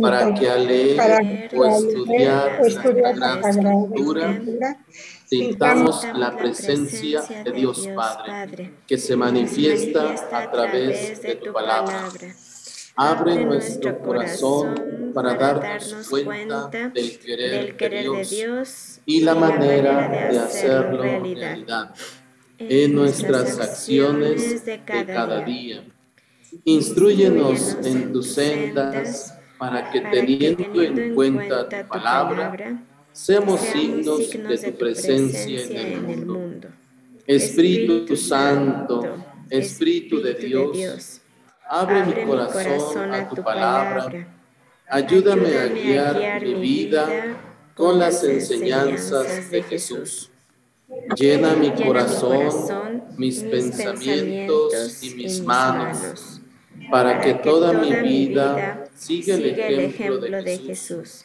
para que al leer o estudiar la Sagrada Escritura sintamos la presencia de Dios Padre, que se manifiesta a través de tu palabra. Abre nuestro corazón para darnos cuenta del querer de Dios y la manera de hacerlo realidad en nuestras acciones de cada día. Instruyenos en tus sendas para que teniendo en cuenta tu palabra, seamos signos de tu presencia en el mundo. Espíritu Santo, Espíritu de Dios, abre mi corazón a tu palabra. Ayúdame a guiar mi vida con las enseñanzas de Jesús. Llena mi corazón, mis pensamientos y mis manos, para que toda mi vida siga el ejemplo de Jesús.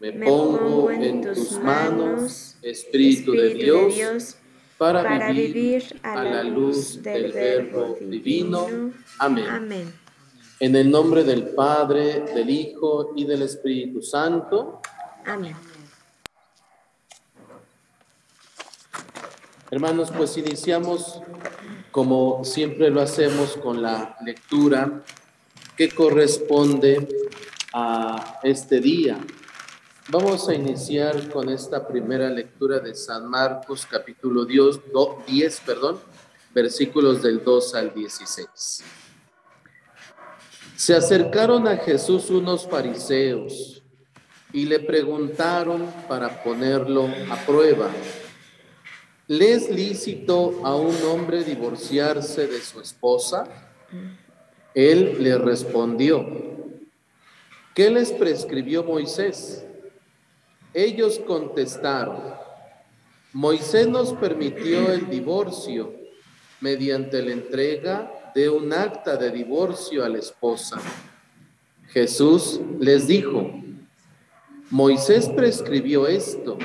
Me pongo en tus manos, Espíritu de Dios, para vivir a la luz del Verbo divino. Amén. En el nombre del Padre, del Hijo y del Espíritu Santo. Amén. Hermanos, pues iniciamos como siempre lo hacemos con la lectura que corresponde a este día. Vamos a iniciar con esta primera lectura de San Marcos capítulo 10, 10 perdón, versículos del 2 al 16. Se acercaron a Jesús unos fariseos y le preguntaron para ponerlo a prueba ¿Le es lícito a un hombre divorciarse de su esposa? Él le respondió, ¿qué les prescribió Moisés? Ellos contestaron, Moisés nos permitió el divorcio mediante la entrega de un acta de divorcio a la esposa. Jesús les dijo, Moisés prescribió esto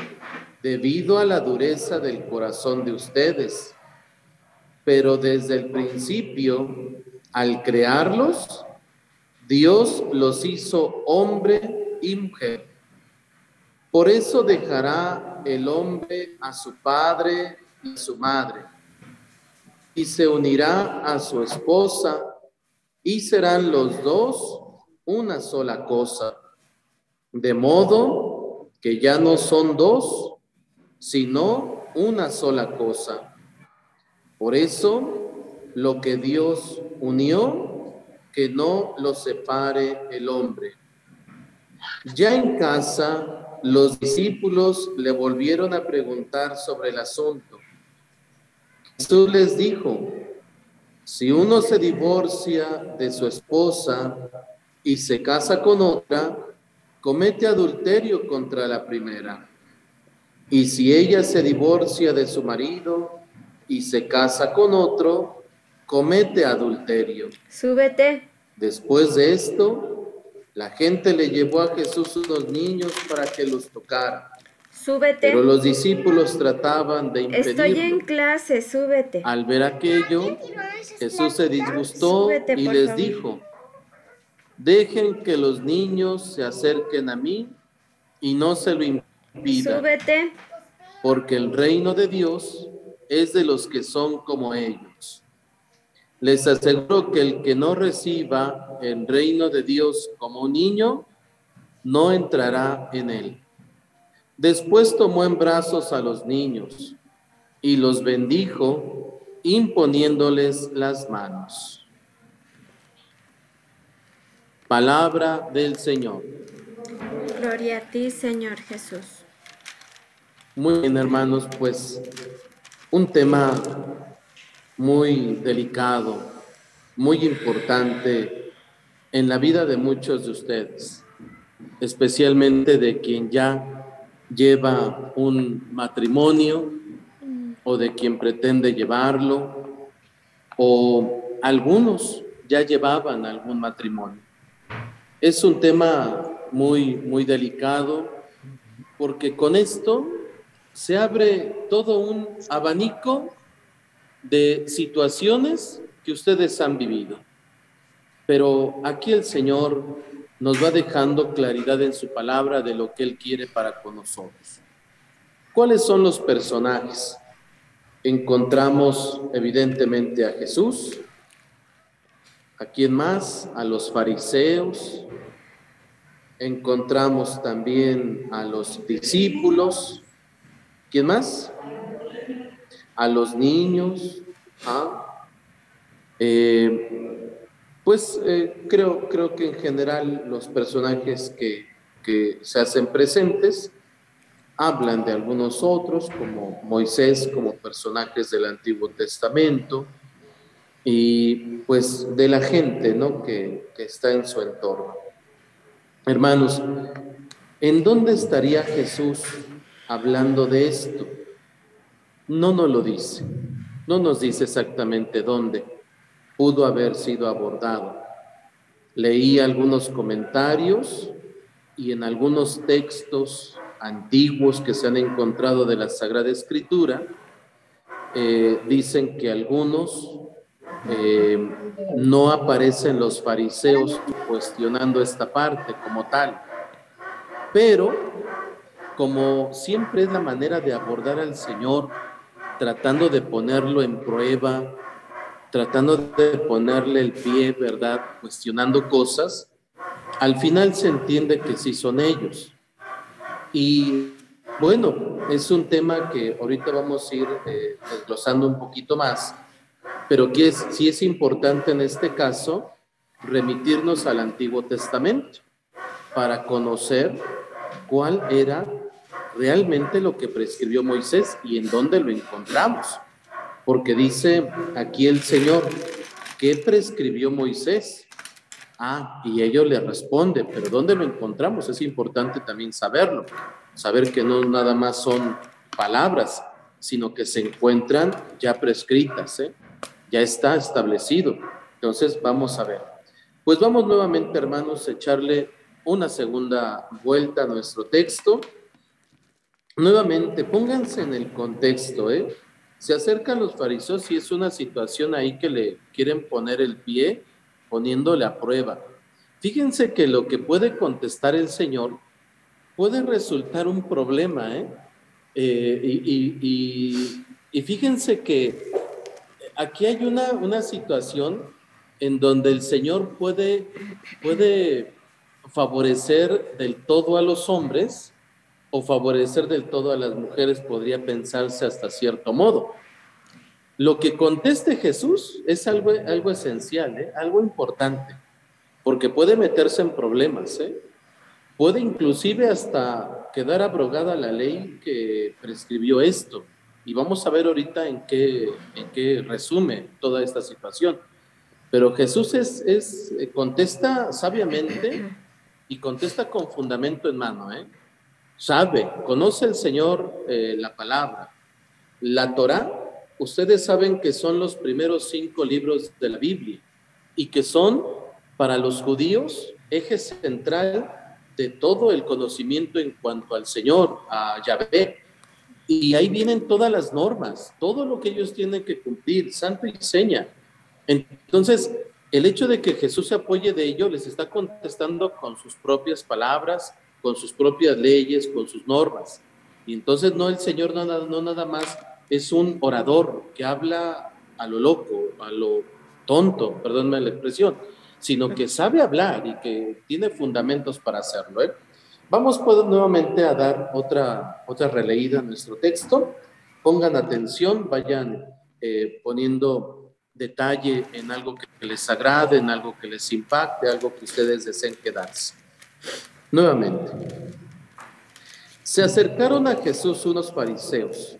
debido a la dureza del corazón de ustedes. Pero desde el principio, al crearlos, Dios los hizo hombre y mujer. Por eso dejará el hombre a su padre y su madre, y se unirá a su esposa, y serán los dos una sola cosa. De modo que ya no son dos, sino una sola cosa. Por eso, lo que Dios unió, que no lo separe el hombre. Ya en casa, los discípulos le volvieron a preguntar sobre el asunto. Jesús les dijo, si uno se divorcia de su esposa y se casa con otra, comete adulterio contra la primera. Y si ella se divorcia de su marido y se casa con otro, comete adulterio. Súbete. Después de esto, la gente le llevó a Jesús unos niños para que los tocara. Súbete. Pero los discípulos trataban de impedirlo. Estoy en clase, súbete. Al ver aquello, Jesús se disgustó y les dijo, dejen que los niños se acerquen a mí y no se lo impidan Súbete. Porque el reino de Dios es de los que son como ellos. Les aseguro que el que no reciba el reino de Dios como un niño, no entrará en él. Después tomó en brazos a los niños y los bendijo imponiéndoles las manos. Palabra del Señor. Gloria a ti, Señor Jesús. Muy bien, hermanos, pues un tema muy delicado, muy importante en la vida de muchos de ustedes, especialmente de quien ya lleva un matrimonio o de quien pretende llevarlo, o algunos ya llevaban algún matrimonio. Es un tema muy, muy delicado porque con esto se abre todo un abanico de situaciones que ustedes han vivido. Pero aquí el Señor nos va dejando claridad en su palabra de lo que Él quiere para con nosotros. ¿Cuáles son los personajes? Encontramos evidentemente a Jesús, ¿a quién más? A los fariseos, encontramos también a los discípulos, ¿quién más? A los niños, ¿ah? Eh, pues eh, creo, creo que en general los personajes que, que se hacen presentes hablan de algunos otros, como Moisés, como personajes del Antiguo Testamento, y pues de la gente ¿no? que, que está en su entorno. Hermanos, ¿en dónde estaría Jesús hablando de esto? No nos lo dice, no nos dice exactamente dónde pudo haber sido abordado. Leí algunos comentarios y en algunos textos antiguos que se han encontrado de la Sagrada Escritura, eh, dicen que algunos eh, no aparecen los fariseos cuestionando esta parte como tal, pero como siempre es la manera de abordar al Señor, tratando de ponerlo en prueba, tratando de ponerle el pie, ¿verdad? Cuestionando cosas, al final se entiende que sí son ellos. Y bueno, es un tema que ahorita vamos a ir eh, desglosando un poquito más, pero que sí es importante en este caso remitirnos al Antiguo Testamento para conocer cuál era realmente lo que prescribió Moisés y en dónde lo encontramos. Porque dice aquí el Señor, ¿qué prescribió Moisés? Ah, y ellos le responden, pero ¿dónde lo encontramos? Es importante también saberlo, saber que no nada más son palabras, sino que se encuentran ya prescritas, ¿eh? ya está establecido. Entonces, vamos a ver. Pues vamos nuevamente, hermanos, a echarle una segunda vuelta a nuestro texto. Nuevamente, pónganse en el contexto, ¿eh? Se acercan los fariseos y es una situación ahí que le quieren poner el pie poniéndole a prueba. Fíjense que lo que puede contestar el Señor puede resultar un problema, ¿eh? eh y, fíjense que aquí hay una, una situación en donde el Señor puede, puede favorecer del todo a los hombres o favorecer del todo a las mujeres, podría pensarse hasta cierto modo. Lo que conteste Jesús es algo, algo esencial, ¿eh? algo importante, porque puede meterse en problemas, ¿eh? puede inclusive hasta quedar abrogada la ley que prescribió esto. Y vamos a ver ahorita en qué, en qué resume toda esta situación. Pero Jesús es, es, eh, contesta sabiamente y contesta con fundamento en mano. ¿eh? Sabe, conoce el Señor la palabra. La Torah ustedes saben que son los primeros cinco libros de la Biblia y que son para los judíos eje central de todo el conocimiento en cuanto al Señor, a Yahvé. Y ahí vienen todas las normas, todo lo que ellos tienen que cumplir, santo y seña. Entonces, el hecho de que Jesús se apoye de ello les está contestando con sus propias palabras, con sus propias leyes, con sus normas. Y entonces no el Señor no, nada más es un orador que habla a lo loco, a lo tonto, perdónme la expresión, sino que sabe hablar y que tiene fundamentos para hacerlo. ¿eh? Vamos pues, nuevamente a dar otra, otra releída a nuestro texto. Pongan atención, vayan eh, poniendo detalle en algo que les agrade, en algo que les impacte, algo que ustedes deseen quedarse. Nuevamente, se acercaron a Jesús unos fariseos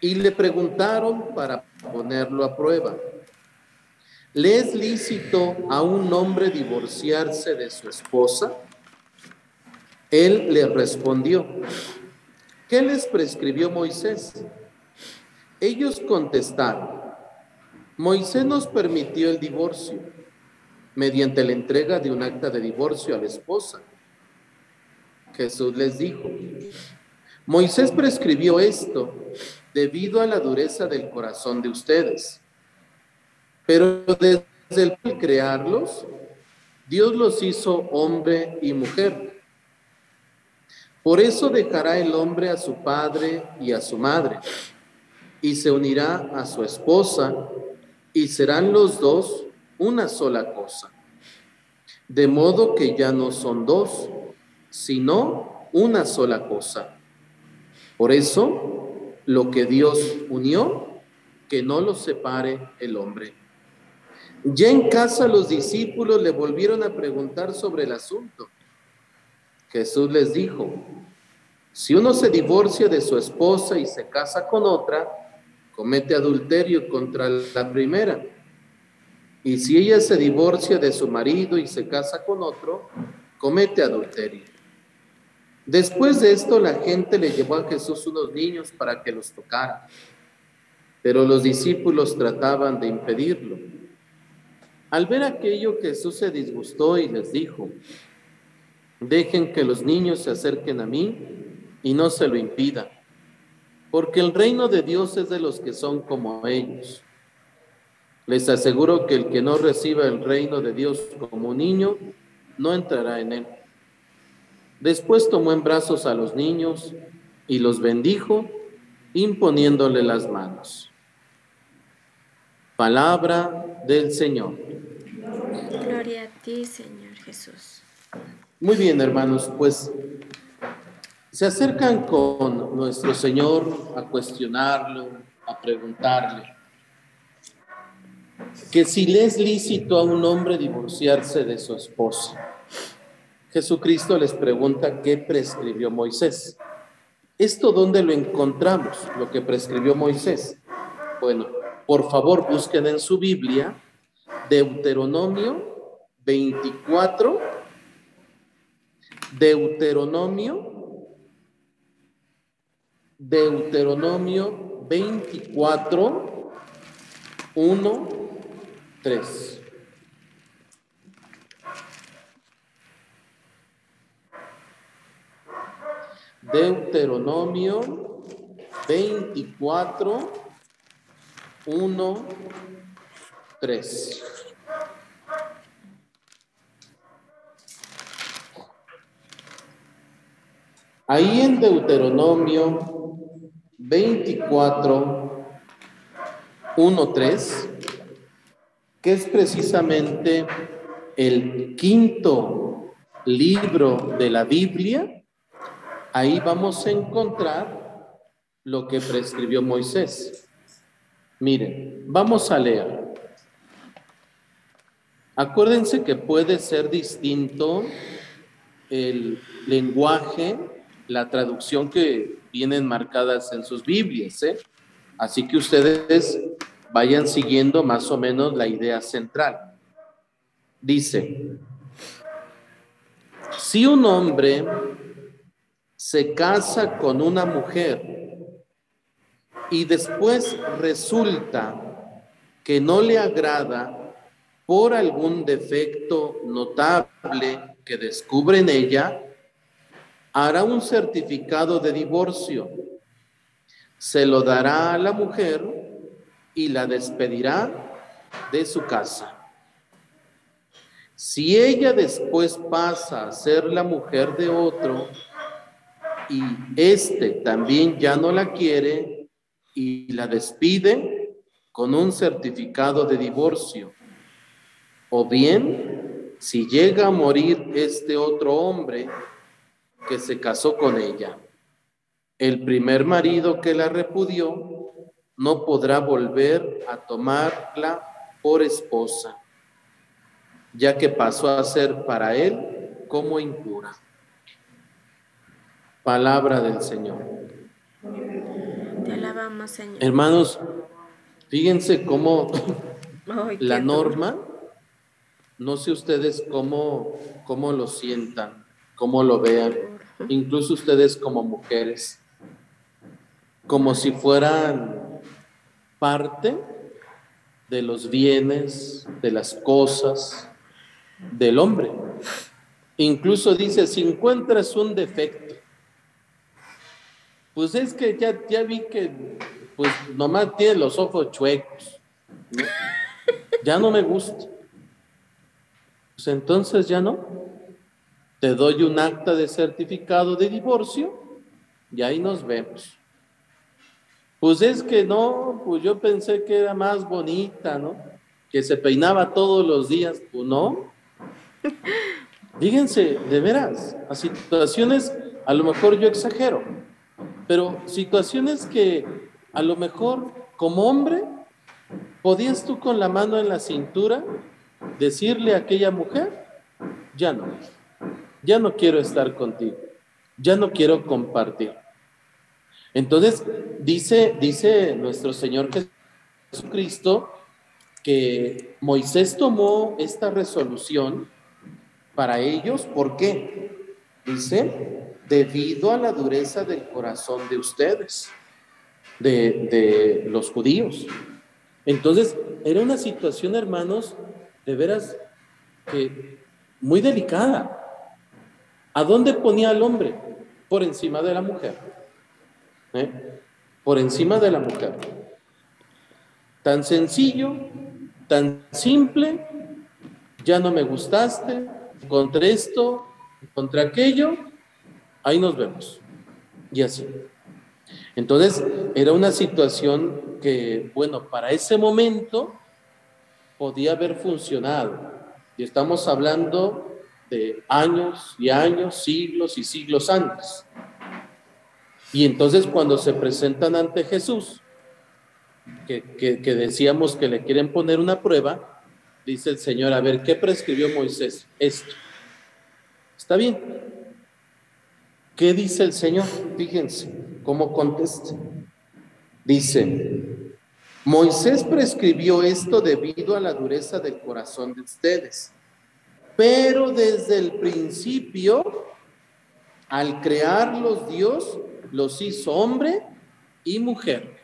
y le preguntaron para ponerlo a prueba, ¿le es lícito a un hombre divorciarse de su esposa? Él le respondió, ¿qué les prescribió Moisés? Ellos contestaron, Moisés nos permitió el divorcio mediante la entrega de un acta de divorcio a la esposa. Jesús les dijo, Moisés prescribió esto debido a la dureza del corazón de ustedes. Pero desde el crearlos, Dios los hizo hombre y mujer. Por eso dejará el hombre a su padre y a su madre, y se unirá a su esposa, y serán los dos una sola cosa. De modo que ya no son dos, sino una sola cosa. Por eso, lo que Dios unió, que no lo separe el hombre. Ya en casa los discípulos le volvieron a preguntar sobre el asunto. Jesús les dijo, si uno se divorcia de su esposa y se casa con otra, comete adulterio contra la primera. Y si ella se divorcia de su marido y se casa con otro, comete adulterio. Después de esto, la gente le llevó a Jesús unos niños para que los tocara, pero los discípulos trataban de impedirlo. Al ver aquello, Jesús se disgustó y les dijo, dejen que los niños se acerquen a mí y no se lo impidan, porque el reino de Dios es de los que son como ellos. Les aseguro que el que no reciba el reino de Dios como un niño, no entrará en él. Después tomó en brazos a los niños y los bendijo, imponiéndole las manos. Palabra del Señor. Gloria a ti, Señor Jesús. Muy bien, hermanos, pues se acercan con nuestro Señor a cuestionarlo, a preguntarle que si le es lícito a un hombre divorciarse de su esposa. Jesucristo les pregunta qué prescribió Moisés. ¿Esto dónde lo encontramos, lo que prescribió Moisés? Bueno, por favor busquen en su Biblia Deuteronomio 24, Deuteronomio, Deuteronomio 24, 1, 3. Deuteronomio 24, 1, 3. Ahí en Deuteronomio 24, 1, 3, que es precisamente el quinto libro de la Biblia, ahí vamos a encontrar lo que prescribió Moisés. Miren, vamos a leer. Acuérdense que puede ser distinto el lenguaje, la traducción que vienen marcadas en sus Biblias, ¿eh? Así que ustedes vayan siguiendo más o menos la idea central. Dice, si un hombre se casa con una mujer y después resulta que no le agrada por algún defecto notable que descubre en ella, hará un certificado de divorcio. Se lo dará a la mujer y la despedirá de su casa. Si ella después pasa a ser la mujer de otro, y éste también ya no la quiere y la despide con un certificado de divorcio. O bien, si llega a morir este otro hombre que se casó con ella, el primer marido que la repudió no podrá volver a tomarla por esposa, ya que pasó a ser para él como impura. Palabra del Señor. Te alabamos, Señor. Hermanos, fíjense cómo la norma, no sé ustedes cómo, cómo lo sientan, cómo lo vean, incluso ustedes como mujeres, como si fueran parte de los bienes, de las cosas del hombre. Incluso dice, si encuentras un defecto, pues es que ya, ya vi que pues nomás tiene los ojos chuecos. Ya no me gusta. Pues entonces ya no. Te doy un acta de certificado de divorcio y ahí nos vemos. Pues es que no, pues yo pensé que era más bonita, ¿no? Que se peinaba todos los días, pues no. Fíjense, de veras, a situaciones, a lo mejor yo exagero, pero situaciones que a lo mejor como hombre podías tú con la mano en la cintura decirle a aquella mujer, ya no, ya no quiero estar contigo, ya no quiero compartir. Entonces, dice, dice nuestro Señor Jesucristo que Moisés tomó esta resolución para ellos, ¿por qué? Dice, debido a la dureza del corazón de ustedes, de, los judíos. Entonces, era una situación, hermanos, de veras muy delicada. ¿A dónde ponía al hombre? Por encima de la mujer. ¿eh? por encima de la mujer. Tan sencillo, tan simple, ya no me gustaste, contra esto, contra aquello, ahí nos vemos. Y así. Entonces, era una situación que, bueno, para ese momento podía haber funcionado. Y estamos hablando de años y años, siglos y siglos antes. Y entonces cuando se presentan ante Jesús, que, decíamos que le quieren poner una prueba, dice el Señor, a ver, ¿qué prescribió Moisés? Esto. ¿Está bien? ¿Qué dice el Señor? Fíjense cómo contesta. Dice, Moisés prescribió esto debido a la dureza del corazón de ustedes, pero desde el principio, al crearlos Dios, los hizo hombre y mujer.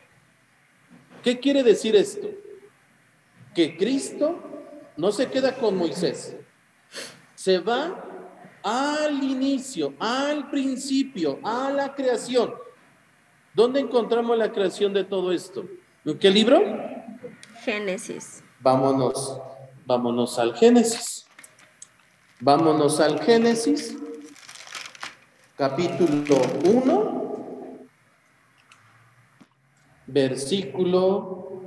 ¿Qué quiere decir esto? Que Cristo no se queda con Moisés, se va al inicio, al principio, a la creación. ¿Dónde encontramos la creación de todo esto? ¿En qué libro? Génesis. Vámonos, vámonos al Génesis. Vámonos al Génesis, capítulo 1 versículo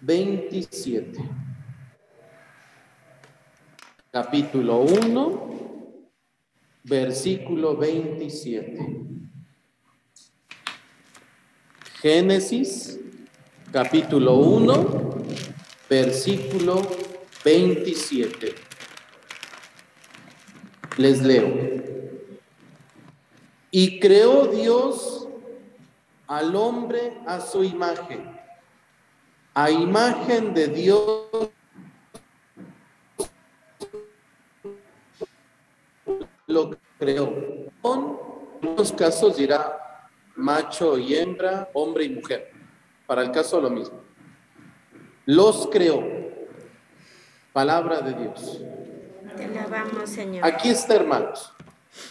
27. Capítulo 1, versículo 27. Génesis, capítulo 1, versículo 27. Les leo. Y creó Dios al hombre a su imagen. A imagen de Dios lo creó. En algunos casos dirá macho y hembra, hombre y mujer. Para el caso lo mismo. Los creó. Palabra de Dios. Te Señor. Aquí está, hermanos.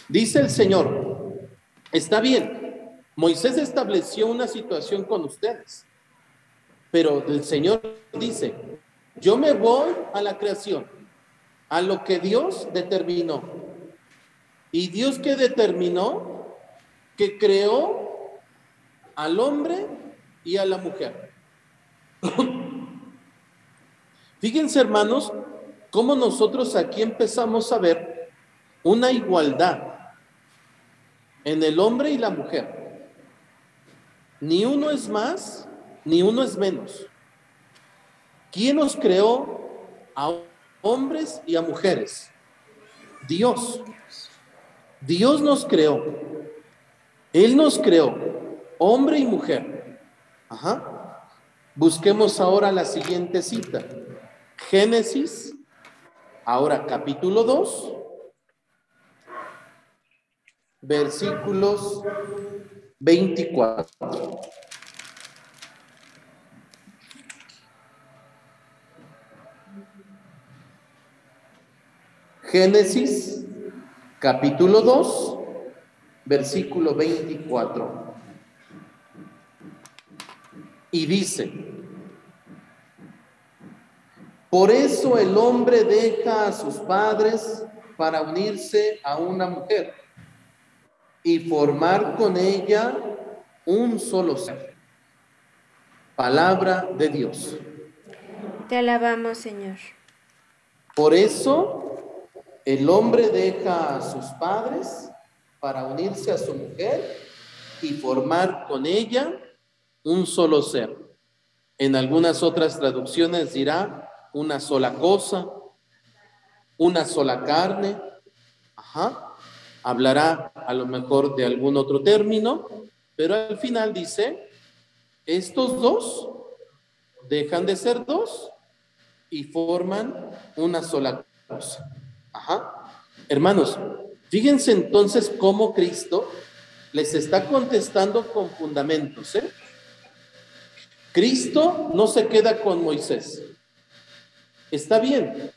Dice el Señor, está bien, Moisés estableció una situación con ustedes, pero el Señor dice, yo me voy a la creación, a lo que Dios determinó. Y Dios que determinó, que creó al hombre y a la mujer. Fíjense hermanos, cómo nosotros aquí empezamos a ver una igualdad en el hombre y la mujer. Ni uno es más, ni uno es menos. ¿Quién nos creó a hombres y a mujeres? Dios. Dios nos creó. Él nos creó, hombre y mujer. Ajá. Busquemos ahora la siguiente cita. Génesis, ahora capítulo 2, versículos 24. Génesis capítulo 2, versículo 24. Y dice, Por eso el hombre deja a sus padres para unirse a una mujer y formar con ella un solo ser. Palabra de Dios. Te alabamos, Señor. Por eso el hombre deja a sus padres para unirse a su mujer y formar con ella un solo ser. En algunas otras traducciones dirá una sola cosa, una sola carne. Ajá. Hablará a lo mejor de algún otro término, pero al final dice, estos dos dejan de ser dos y forman una sola cosa. Ajá. Hermanos, fíjense entonces cómo Cristo les está contestando con fundamentos. ¿eh? Cristo no se queda con Moisés. Está bien,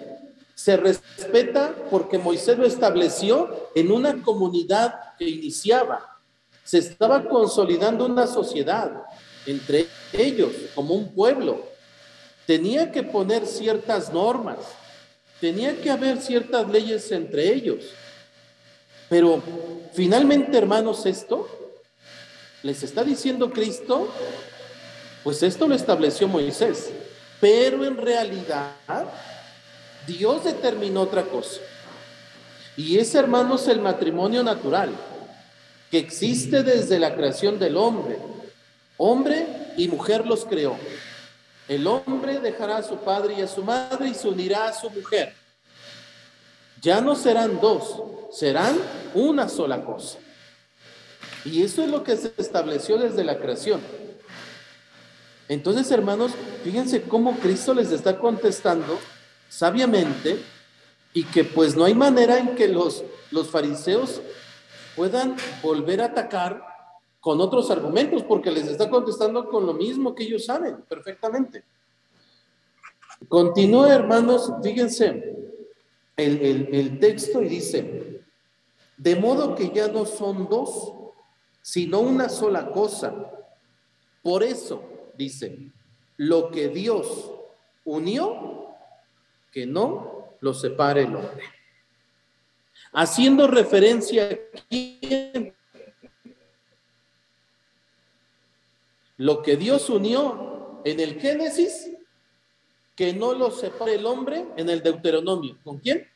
se respeta porque Moisés lo estableció en una comunidad que iniciaba. Se estaba consolidando una sociedad entre ellos como un pueblo. Tenía que poner ciertas normas, tenía que haber ciertas leyes entre ellos. Pero finalmente, hermanos, esto les está diciendo Cristo, pues esto lo estableció Moisés, pero en realidad Dios determinó otra cosa. Y es, hermanos, el matrimonio natural, que existe desde la creación del hombre. Hombre y mujer los creó. El hombre dejará a su padre y a su madre y se unirá a su mujer. Ya no serán dos, serán una sola cosa. Y eso es lo que se estableció desde la creación. Entonces, hermanos, fíjense cómo Cristo les está contestando sabiamente y que pues no hay manera en que los, los fariseos puedan volver a atacar con otros argumentos, porque les está contestando con lo mismo que ellos saben perfectamente. Continúa, hermanos, fíjense el, el texto y dice, de modo que ya no son dos, sino una sola cosa. Por eso, dice, lo que Dios unió, que no lo separe el hombre. Haciendo referencia aquí lo que Dios unió en el Génesis, que no lo separe el hombre en el Deuteronomio. ¿Con quién?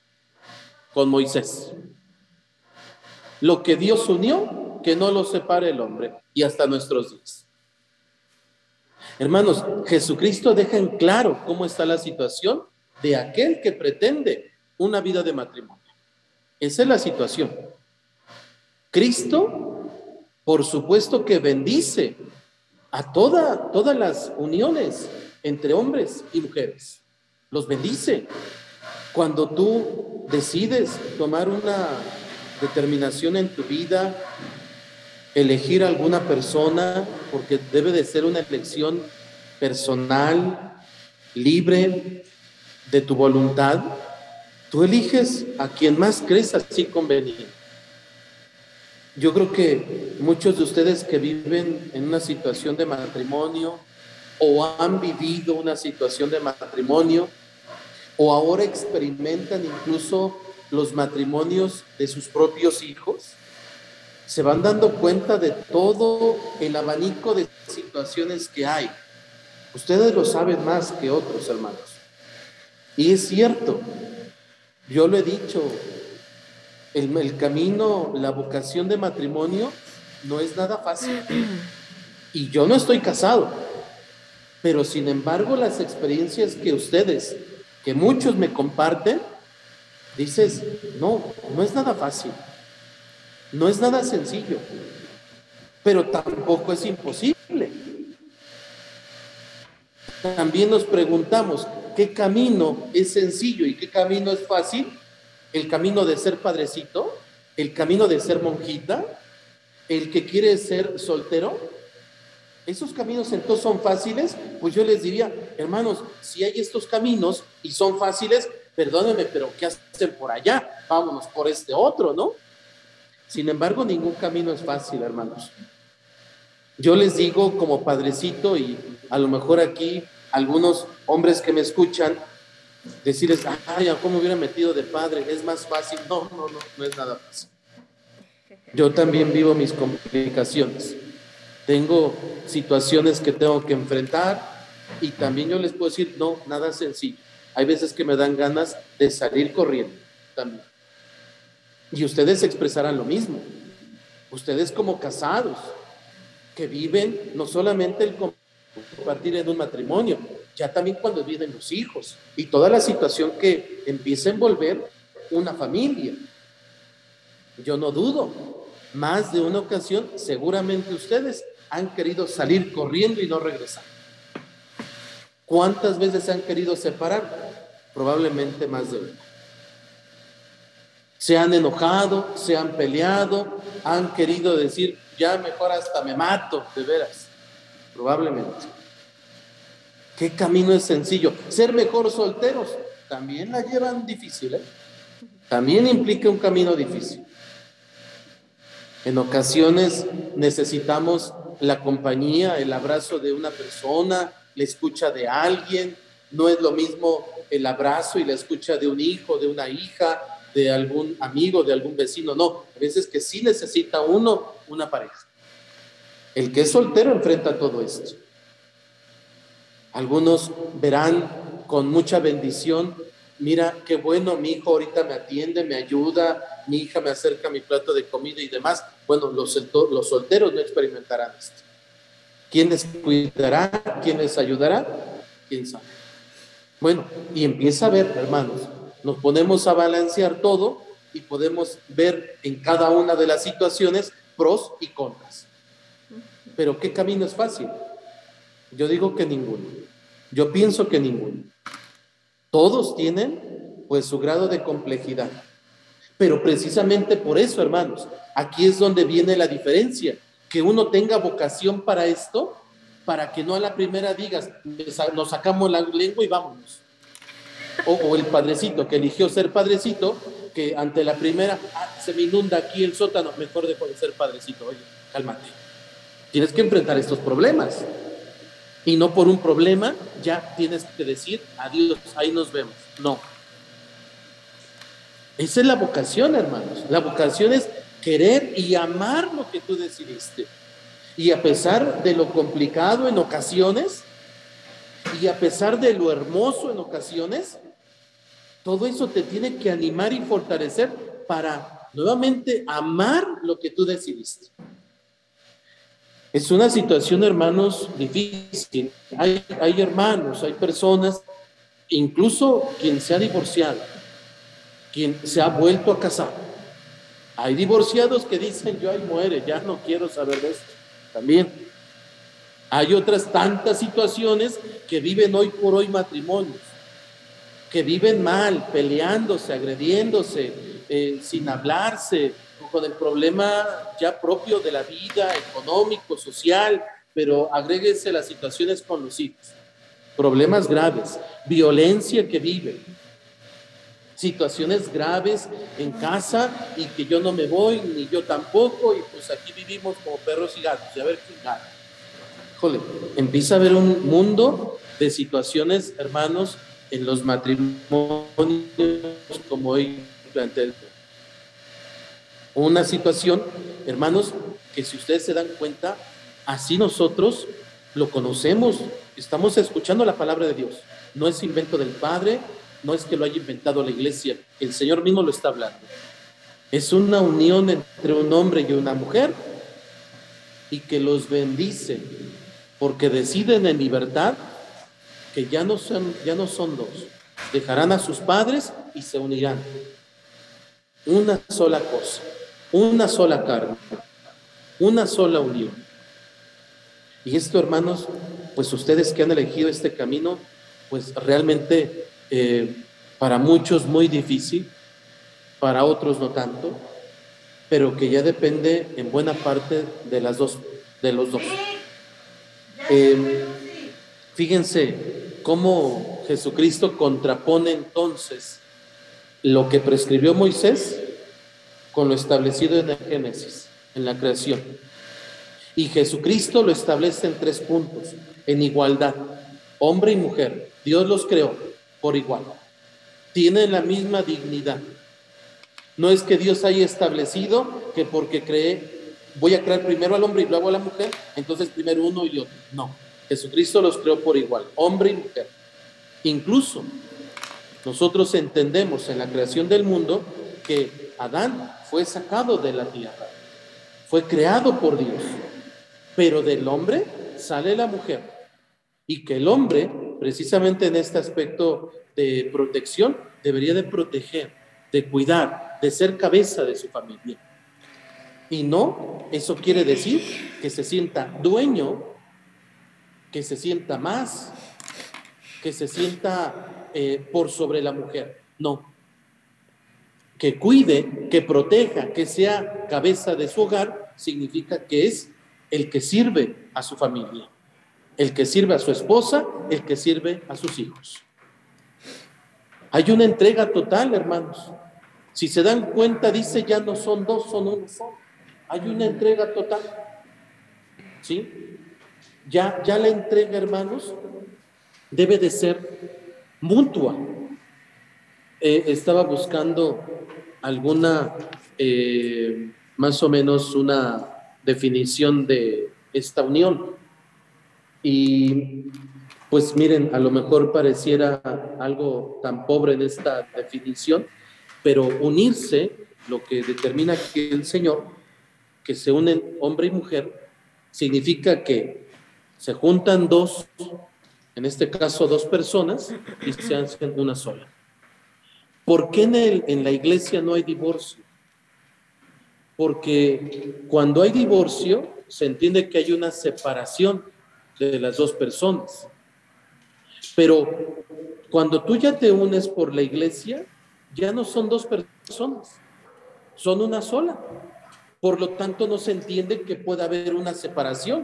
Con Moisés. Lo que Dios unió, que no lo separe el hombre. Y hasta nuestros días. Hermanos, Jesucristo deja en claro cómo está la situación de aquel que pretende una vida de matrimonio. Esa es la situación. Cristo, por supuesto que bendice a toda, todas las uniones entre hombres y mujeres. Los bendice. Cuando tú decides tomar una determinación en tu vida, elegir alguna persona, porque debe de ser una elección personal, libre, de tu voluntad, tú eliges a quien más crees así conveniente. Yo creo que muchos de ustedes que viven en una situación de matrimonio o han vivido una situación de matrimonio o ahora experimentan incluso los matrimonios de sus propios hijos, se van dando cuenta de todo el abanico de situaciones que hay. Ustedes lo saben más que otros, hermanos. Y es cierto, yo lo he dicho, el, camino, la vocación de matrimonio no es nada fácil. Y yo no estoy casado, pero sin embargo las experiencias que ustedes, que muchos me comparten, dices, no, no es nada fácil, no es nada sencillo, pero tampoco es imposible. También nos preguntamos, ¿qué camino es sencillo y qué camino es fácil? ¿El camino de ser padrecito? ¿El camino de ser monjita? ¿El que quiere ser soltero? ¿Esos caminos entonces son fáciles? Pues yo les diría, hermanos, si hay estos caminos y son fáciles, perdónenme, pero ¿qué hacen por allá? Vámonos por este otro, ¿no? Sin embargo, ningún camino es fácil, hermanos. Yo les digo como padrecito y a lo mejor aquí algunos hombres que me escuchan, decirles, ay, ¿cómo hubiera metido de padre? Es más fácil. No, no, no, no es nada fácil. Yo también vivo mis complicaciones. Tengo situaciones que tengo que enfrentar y también yo les puedo decir, no, nada sencillo. Hay veces que me dan ganas de salir corriendo también. Y ustedes expresarán lo mismo. Ustedes como casados, que viven no solamente el compartir en un matrimonio, ya también cuando viven los hijos y toda la situación que empieza a envolver una familia. Yo no dudo, más de una ocasión seguramente ustedes han querido salir corriendo y no regresar. ¿Cuántas veces se han querido separar? Probablemente más de una. Se han enojado, se han peleado, han querido decir, ya mejor hasta me mato, de veras. Probablemente. ¿Qué camino es sencillo? Ser mejor solteros también la llevan difícil, ¿eh? También implica un camino difícil. En ocasiones necesitamos la compañía, el abrazo de una persona, la escucha de alguien. No es lo mismo el abrazo y la escucha de un hijo, de una hija, de algún amigo, de algún vecino. No, a veces que sí necesita uno una pareja. El que es soltero enfrenta todo esto. Algunos verán con mucha bendición, mira qué bueno, mi hijo ahorita me atiende, me ayuda, mi hija me acerca mi plato de comida y demás. Bueno, los, solteros no experimentarán esto. ¿Quién les cuidará? ¿Quién les ayudará? ¿Quién sabe? Bueno, y empieza a ver, hermanos, nos ponemos a balancear todo y podemos ver en cada una de las situaciones pros y contras. Pero ¿qué camino es fácil? Yo digo que ninguno. Yo pienso que ninguno. Todos tienen pues su grado de complejidad. Pero precisamente por eso, hermanos, aquí es donde viene la diferencia. Que uno tenga vocación para esto, para que no a la primera digas, nos sacamos la lengua y vámonos. O, el padrecito que eligió ser padrecito, que ante la primera, ah, se me inunda aquí el sótano, mejor dejo de ser padrecito. Oye, cálmate. Tienes que enfrentar estos problemas. Y no por un problema ya tienes que decir, adiós, ahí nos vemos. No. Esa es la vocación, hermanos. La vocación es querer y amar lo que tú decidiste. Y a pesar de lo complicado en ocasiones, y a pesar de lo hermoso en ocasiones, todo eso te tiene que animar y fortalecer para nuevamente amar lo que tú decidiste. Es una situación, hermanos, difícil. Hay, hay hermanos, hay personas, incluso quien se ha divorciado, quien se ha vuelto a casar. Hay divorciados que dicen, yo ahí muere, ya no quiero saber de esto. También. Hay otras tantas situaciones que viven hoy por hoy matrimonios, que viven mal, peleándose, agrediéndose, eh, sin hablarse, con el problema ya propio de la vida, económico, social, pero agréguese las situaciones con los hijos, problemas graves, violencia que viven, situaciones graves en casa y que yo no me voy, ni yo tampoco, y pues aquí vivimos como perros y gatos, y a ver quién gana. Híjole, empieza a haber un mundo de situaciones, hermanos, en los matrimonios como hoy plantea el una situación, hermanos, que si ustedes se dan cuenta, así nosotros lo conocemos, estamos escuchando la palabra de Dios. No es invento del Padre, no es que lo haya inventado la iglesia, el Señor mismo lo está hablando. Es una unión entre un hombre y una mujer y que los bendice porque deciden en libertad que ya no son, ya no son dos, dejarán a sus padres y se unirán. Una sola cosa una sola carne, una sola unión. Y esto, hermanos, pues ustedes que han elegido este camino, pues realmente eh, para muchos muy difícil, para otros no tanto, pero que ya depende en buena parte de las dos, de los dos. Em, fíjense cómo Jesucristo contrapone entonces lo que prescribió Moisés con lo establecido en el Génesis, en la creación. Y Jesucristo lo establece en tres puntos, en igualdad, hombre y mujer. Dios los creó por igual. tienen la misma dignidad. No es que Dios haya establecido que porque cree, voy a crear primero al hombre y luego a la mujer, entonces primero uno y otro. No, Jesucristo los creó por igual, hombre y mujer. Incluso nosotros entendemos en la creación del mundo que Adán fue sacado de la tierra, fue creado por Dios, pero del hombre sale la mujer. Y que el hombre, precisamente en este aspecto de protección, debería de proteger, de cuidar, de ser cabeza de su familia. Y no, eso quiere decir que se sienta dueño, que se sienta más, que se sienta eh, por sobre la mujer. No. Que cuide, que proteja, que sea cabeza de su hogar, significa que es el que sirve a su familia, el que sirve a su esposa, el que sirve a sus hijos. Hay una entrega total, hermanos. Si se dan cuenta, dice, ya no son dos, son uno. Hay una entrega total. ¿Sí? Ya, ya la entrega, hermanos, debe de ser mutua. Eh, estaba buscando alguna, eh, más o menos una definición de esta unión. Y pues miren, a lo mejor pareciera algo tan pobre en esta definición, pero unirse, lo que determina que el Señor, que se unen hombre y mujer, significa que se juntan dos, en este caso dos personas, y se hacen una sola. ¿Por qué en, el, en la iglesia no hay divorcio? Porque cuando hay divorcio, se entiende que hay una separación de las dos personas. Pero cuando tú ya te unes por la iglesia, ya no son dos personas, son una sola. Por lo tanto, no se entiende que pueda haber una separación.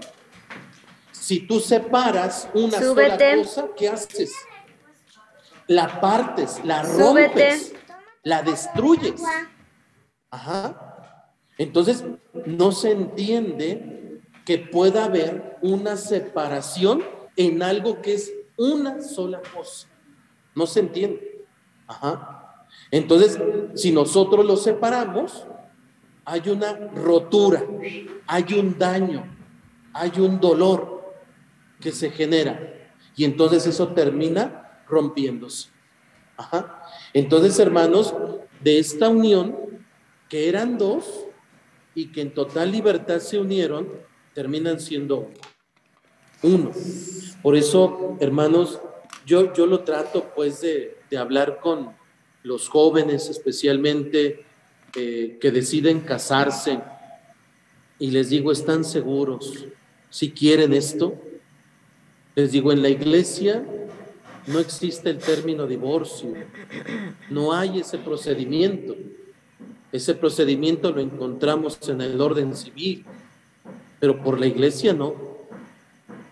Si tú separas una sola cosa, ¿qué haces? La partes, la rompes, la destruyes. Ajá. Entonces, no se entiende que pueda haber una separación en algo que es una sola cosa. No se entiende. Ajá. Entonces, si nosotros lo separamos, hay una rotura, hay un daño, hay un dolor que se genera. Y entonces eso termina rompiéndose. Entonces, hermanos, de esta unión, que eran dos y que en total libertad se unieron, terminan siendo uno. Por eso, hermanos, yo, yo lo trato pues de, de hablar con, los jóvenes especialmente eh, que deciden casarse y les digo, ¿están seguros si quieren esto? Les digo, en la iglesia no existe el término divorcio, no hay ese procedimiento. Ese procedimiento lo encontramos en el orden civil, pero por la iglesia no,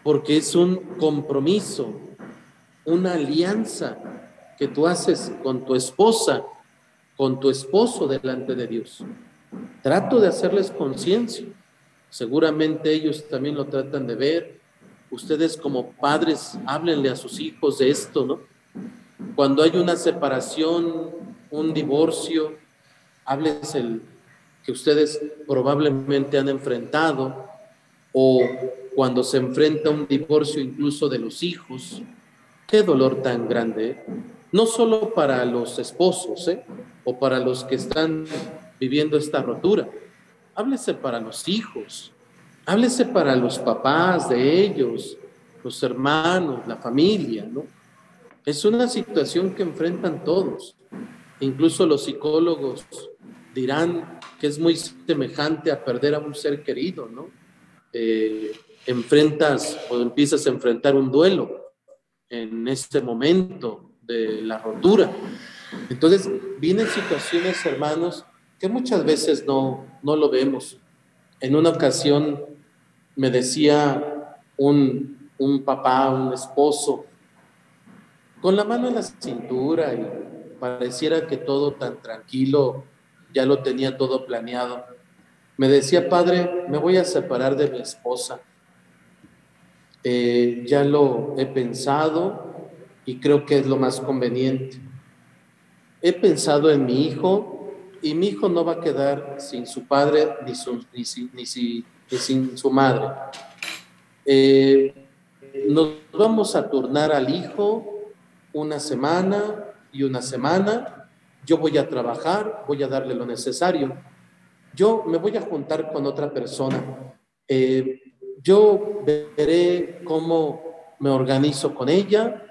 porque es un compromiso, una alianza que tú haces con tu esposa, con tu esposo delante de Dios. Trato de hacerles conciencia. Seguramente ellos también lo tratan de ver. Ustedes como padres, háblenle a sus hijos de esto, ¿no? Cuando hay una separación, un divorcio, háblenles el que ustedes probablemente han enfrentado o cuando se enfrenta un divorcio incluso de los hijos. Qué dolor tan grande. ¿eh? no solo para los esposos ¿eh? o para los que están viviendo esta rotura, háblese para los hijos, háblese para los papás de ellos, los hermanos, la familia, ¿no? Es una situación que enfrentan todos. Incluso los psicólogos dirán que es muy semejante a perder a un ser querido, ¿no? Eh, enfrentas o empiezas a enfrentar un duelo en este momento de la rotura. Entonces, vienen situaciones, hermanos, que muchas veces no, no lo vemos. En una ocasión me decía un, un papá, un esposo, con la mano en la cintura y pareciera que todo tan tranquilo, ya lo tenía todo planeado. Me decía, padre, me voy a separar de mi esposa. Eh, ya lo he pensado, y creo que es lo más conveniente. he pensado en mi hijo y mi hijo no va a quedar sin su padre ni, ni, sin su madre. Eh, nos vamos a turnar al hijo una semana y una semana. Yo voy a trabajar, voy a darle lo necesario. Yo me voy a juntar con otra persona. Eh, yo veré cómo me organizo con ella,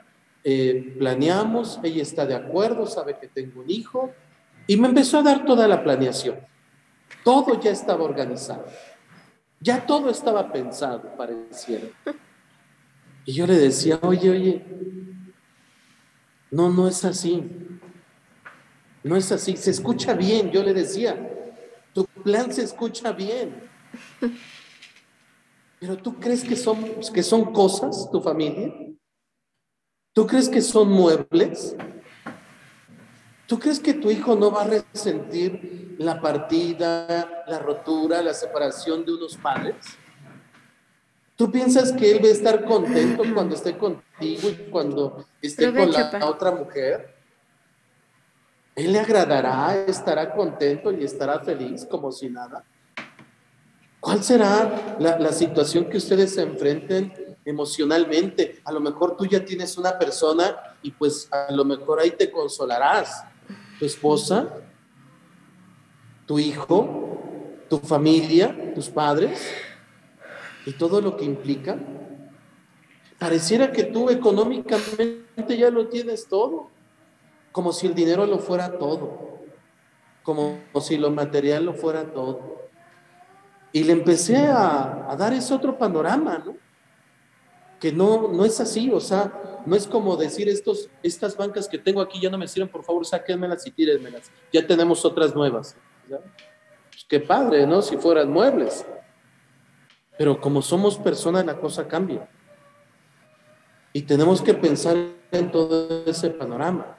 eh, planeamos, ella está de acuerdo, sabe que tengo un hijo, y me empezó a dar toda la planeación. Todo ya estaba organizado. Ya todo estaba pensado, pareciera. Y yo le decía, oye, oye, no, no es así. No es así. Se escucha bien, yo le decía. Tu plan se escucha bien. Pero tú crees que son, que son cosas, tu familia? ¿Tú crees que son muebles? ¿Tú crees que tu hijo no va a resentir la partida, la rotura, la separación de unos padres? ¿Tú piensas que él va a estar contento cuando esté contigo y cuando esté con la otra mujer? Él le agradará, estará contento y estará feliz como si nada. ¿Cuál será la, la situación que ustedes se enfrenten emocionalmente. A lo mejor tú ya tienes una persona y pues a lo mejor ahí te consolarás. Tu esposa, tu hijo, tu familia, tus padres y todo lo que implica. Pareciera que tú económicamente ya lo tienes todo, como si el dinero lo fuera todo, como si lo material lo fuera todo. Y le empecé a, dar ese otro panorama, ¿no? que no, no es así, o sea, no es como decir estos, estas bancas que tengo aquí ya no me sirven, por favor sáquenmelas y tírenmelas, ya tenemos otras nuevas. Pues qué padre, ¿no? Si fueran muebles. Pero como somos personas, la cosa cambia. Y tenemos que pensar en todo ese panorama.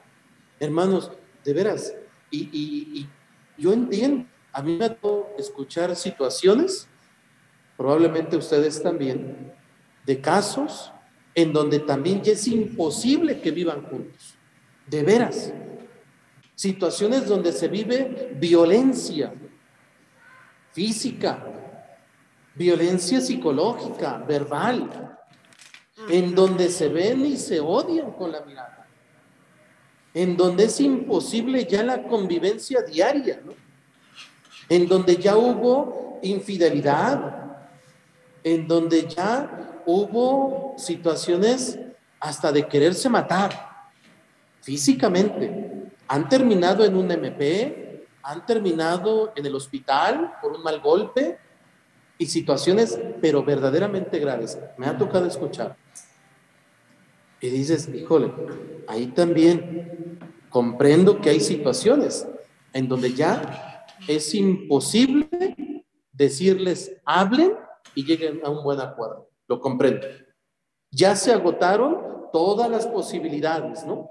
Hermanos, de veras, y, yo entiendo, a mí me ha tocado escuchar situaciones, probablemente ustedes también, de casos en donde también ya es imposible que vivan juntos. De veras. Situaciones donde se vive violencia física, violencia psicológica, verbal, en donde se ven y se odian con la mirada, en donde es imposible ya la convivencia diaria, ¿no? en donde ya hubo infidelidad, en donde ya hubo situaciones hasta de quererse matar físicamente. Han terminado en un MP, han terminado en el hospital por un mal golpe y situaciones, pero verdaderamente graves. Me ha tocado escuchar. Y dices, híjole, ahí también comprendo que hay situaciones en donde ya es imposible decirles, hablen y lleguen a un buen acuerdo lo comprendo. Ya se agotaron todas las posibilidades, ¿no?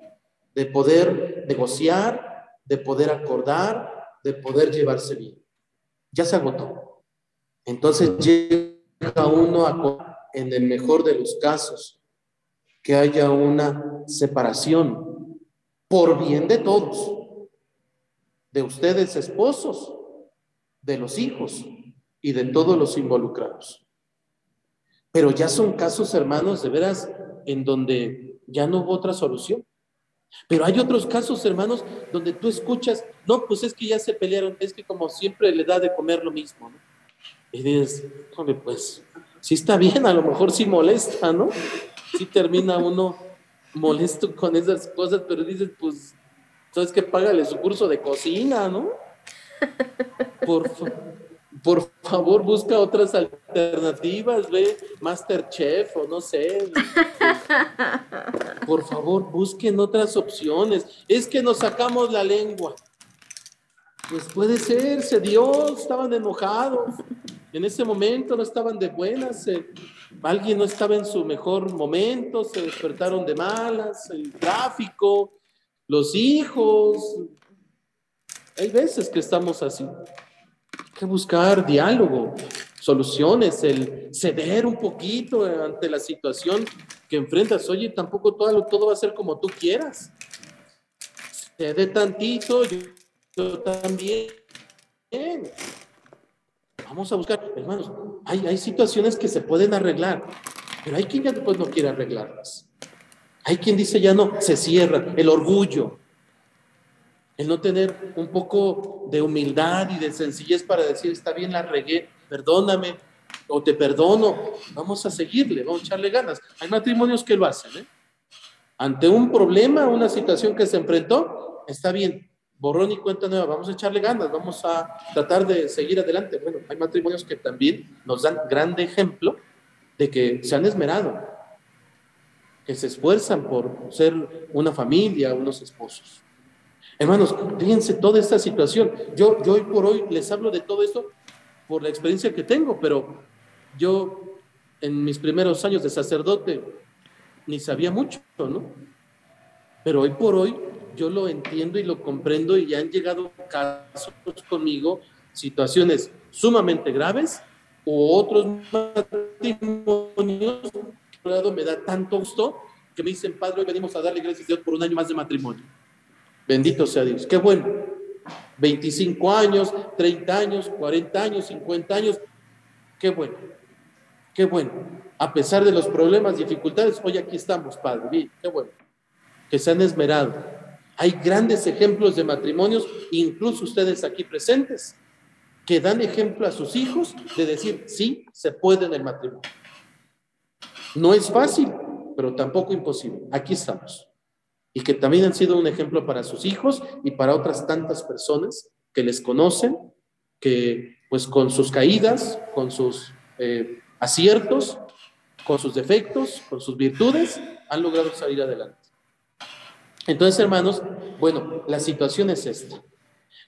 De poder negociar, de poder acordar, de poder llevarse bien. Ya se agotó. Entonces llega uno a, en el mejor de los casos, que haya una separación por bien de todos, de ustedes esposos, de los hijos y de todos los involucrados. Pero ya son casos, hermanos, de veras, en donde ya no hubo otra solución. Pero hay otros casos, hermanos, donde tú escuchas, no, pues es que ya se pelearon, es que como siempre le da de comer lo mismo, ¿no? Y dices, hombre, pues, sí está bien, a lo mejor sí molesta, ¿no? Sí termina uno molesto con esas cosas, pero dices, pues, ¿sabes qué? Págale su curso de cocina, ¿no? Por favor por favor busca otras alternativas, ve Masterchef o no sé. Por favor, busquen otras opciones. Es que nos sacamos la lengua. Pues puede ser, se dio, estaban enojados. En ese momento no estaban de buenas, alguien no estaba en su mejor momento, se despertaron de malas, el tráfico, los hijos. Hay veces que estamos así que buscar diálogo, soluciones, el ceder un poquito ante la situación que enfrentas. Oye, tampoco todo, todo va a ser como tú quieras. de tantito, yo, también. Vamos a buscar, hermanos, hay, hay situaciones que se pueden arreglar, pero hay quien ya después no quiere arreglarlas. Hay quien dice ya no, se cierra, el orgullo, el no tener un poco de humildad y de sencillez para decir, está bien, la regué, perdóname, o te perdono, vamos a seguirle, vamos a echarle ganas. Hay matrimonios que lo hacen, ¿eh? Ante un problema, una situación que se enfrentó, está bien, borrón y cuenta nueva, vamos a echarle ganas, vamos a tratar de seguir adelante. Bueno, hay matrimonios que también nos dan grande ejemplo de que se han esmerado, que se esfuerzan por ser una familia, unos esposos. Hermanos, fíjense toda esta situación. Yo, yo hoy por hoy les hablo de todo esto por la experiencia que tengo, pero yo en mis primeros años de sacerdote ni sabía mucho, ¿no? Pero hoy por hoy yo lo entiendo y lo comprendo y han llegado casos conmigo, situaciones sumamente graves u otros matrimonios que me da tanto gusto que me dicen, Padre, hoy venimos a darle gracias a Dios por un año más de matrimonio. Bendito sea Dios. Qué bueno. 25 años, 30 años, 40 años, 50 años. Qué bueno. Qué bueno. A pesar de los problemas, dificultades, hoy aquí estamos, Padre. Bien, qué bueno. Que se han esmerado. Hay grandes ejemplos de matrimonios, incluso ustedes aquí presentes, que dan ejemplo a sus hijos de decir, sí, se puede en el matrimonio. No es fácil, pero tampoco imposible. Aquí estamos y que también han sido un ejemplo para sus hijos y para otras tantas personas que les conocen, que pues con sus caídas, con sus eh, aciertos, con sus defectos, con sus virtudes, han logrado salir adelante. Entonces, hermanos, bueno, la situación es esta.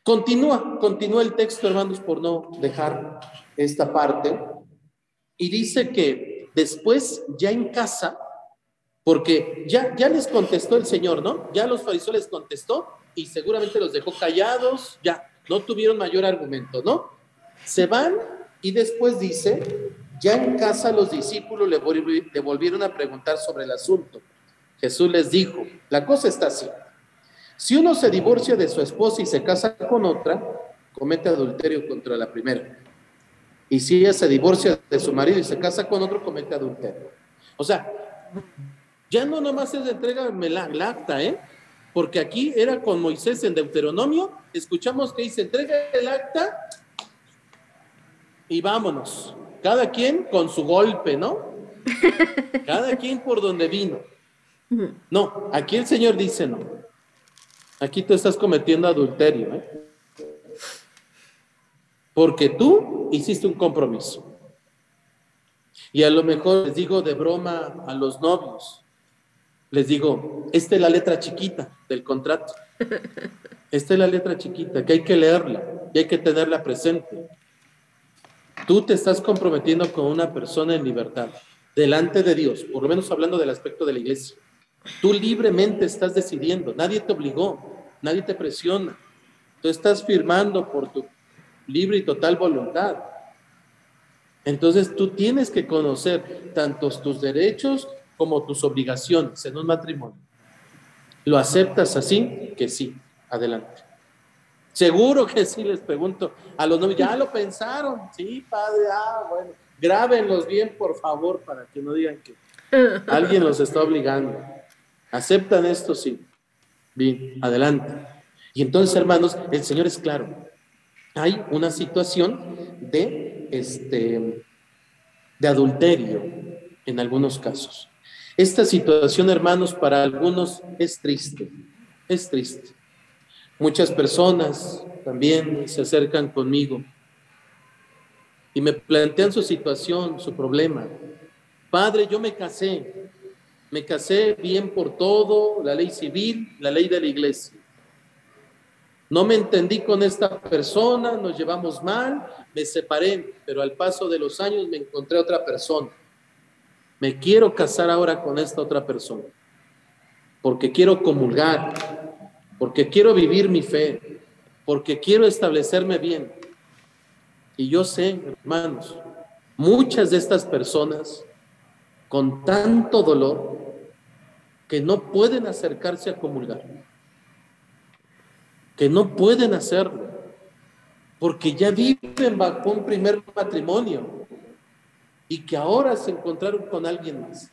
Continúa, continúa el texto, hermanos, por no dejar esta parte. Y dice que después, ya en casa, porque ya, ya les contestó el Señor, ¿no? Ya los fariseos les contestó y seguramente los dejó callados, ya, no tuvieron mayor argumento, ¿no? Se van y después dice, ya en casa los discípulos le, volvieron a preguntar sobre el asunto. Jesús les dijo, la cosa está así. Si uno se divorcia de su esposa y se casa con otra, comete adulterio contra la primera. Y si ella se divorcia de su marido y se casa con otro, comete adulterio. O sea, ya no nomás es de entrega el acta, ¿eh? Porque aquí era con Moisés en Deuteronomio, escuchamos que dice, entrega el acta y vámonos. Cada quien con su golpe, ¿no? Cada quien por donde vino. No, aquí el Señor dice no. Aquí tú estás cometiendo adulterio, ¿eh? Porque tú hiciste un compromiso. Y a lo mejor les digo de broma a los novios, les digo, esta es la letra chiquita del contrato. Esta es la letra chiquita, que hay que leerla y hay que tenerla presente. Tú te estás comprometiendo con una persona en libertad, delante de Dios, por lo menos hablando del aspecto de la iglesia. Tú libremente estás decidiendo, nadie te obligó, nadie te presiona. Tú estás firmando por tu libre y total voluntad. Entonces tú tienes que conocer tantos tus derechos como tus obligaciones en un matrimonio. ¿Lo aceptas así? Que sí, adelante. Seguro que sí, les pregunto a los novios, ¿ya lo pensaron? Sí, padre, ah, bueno, grábenlos bien, por favor, para que no digan que alguien los está obligando. ¿Aceptan esto? Sí. Bien, adelante. Y entonces, hermanos, el Señor es claro. Hay una situación de, este, de adulterio en algunos casos. Esta situación, hermanos, para algunos es triste, es triste. Muchas personas también se acercan conmigo y me plantean su situación, su problema. Padre, yo me casé, me casé bien por todo, la ley civil, la ley de la iglesia. No me entendí con esta persona, nos llevamos mal, me separé, pero al paso de los años me encontré otra persona me quiero casar ahora con esta otra persona, porque quiero comulgar, porque quiero vivir mi fe, porque quiero establecerme bien. Y yo sé, hermanos, muchas de estas personas con tanto dolor que no pueden acercarse a comulgar. que no pueden hacerlo, porque ya viven bajo un primer matrimonio y que ahora se encontraron con alguien más.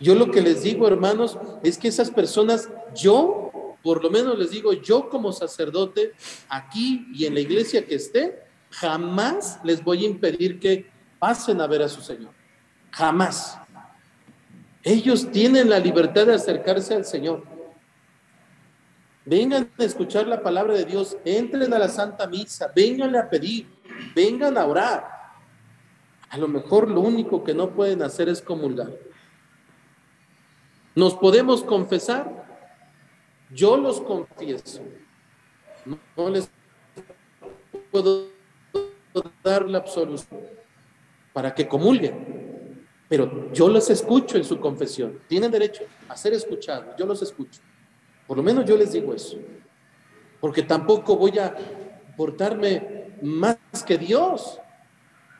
Yo lo que les digo, hermanos, es que esas personas, yo, por lo menos les digo, yo como sacerdote, aquí y en la iglesia que esté, jamás les voy a impedir que pasen a ver a su Señor. Jamás. Ellos tienen la libertad de acercarse al Señor. Vengan a escuchar la palabra de Dios, entren a la Santa Misa, vengan a pedir, vengan a orar. A lo mejor lo único que no pueden hacer es comulgar. Nos podemos confesar. Yo los confieso. No, les puedo dar la absolución para que comulguen. Pero yo los escucho en su confesión. Tienen derecho a ser escuchados. Yo los escucho. Por lo menos yo les digo eso. Porque tampoco voy a portarme más que Dios.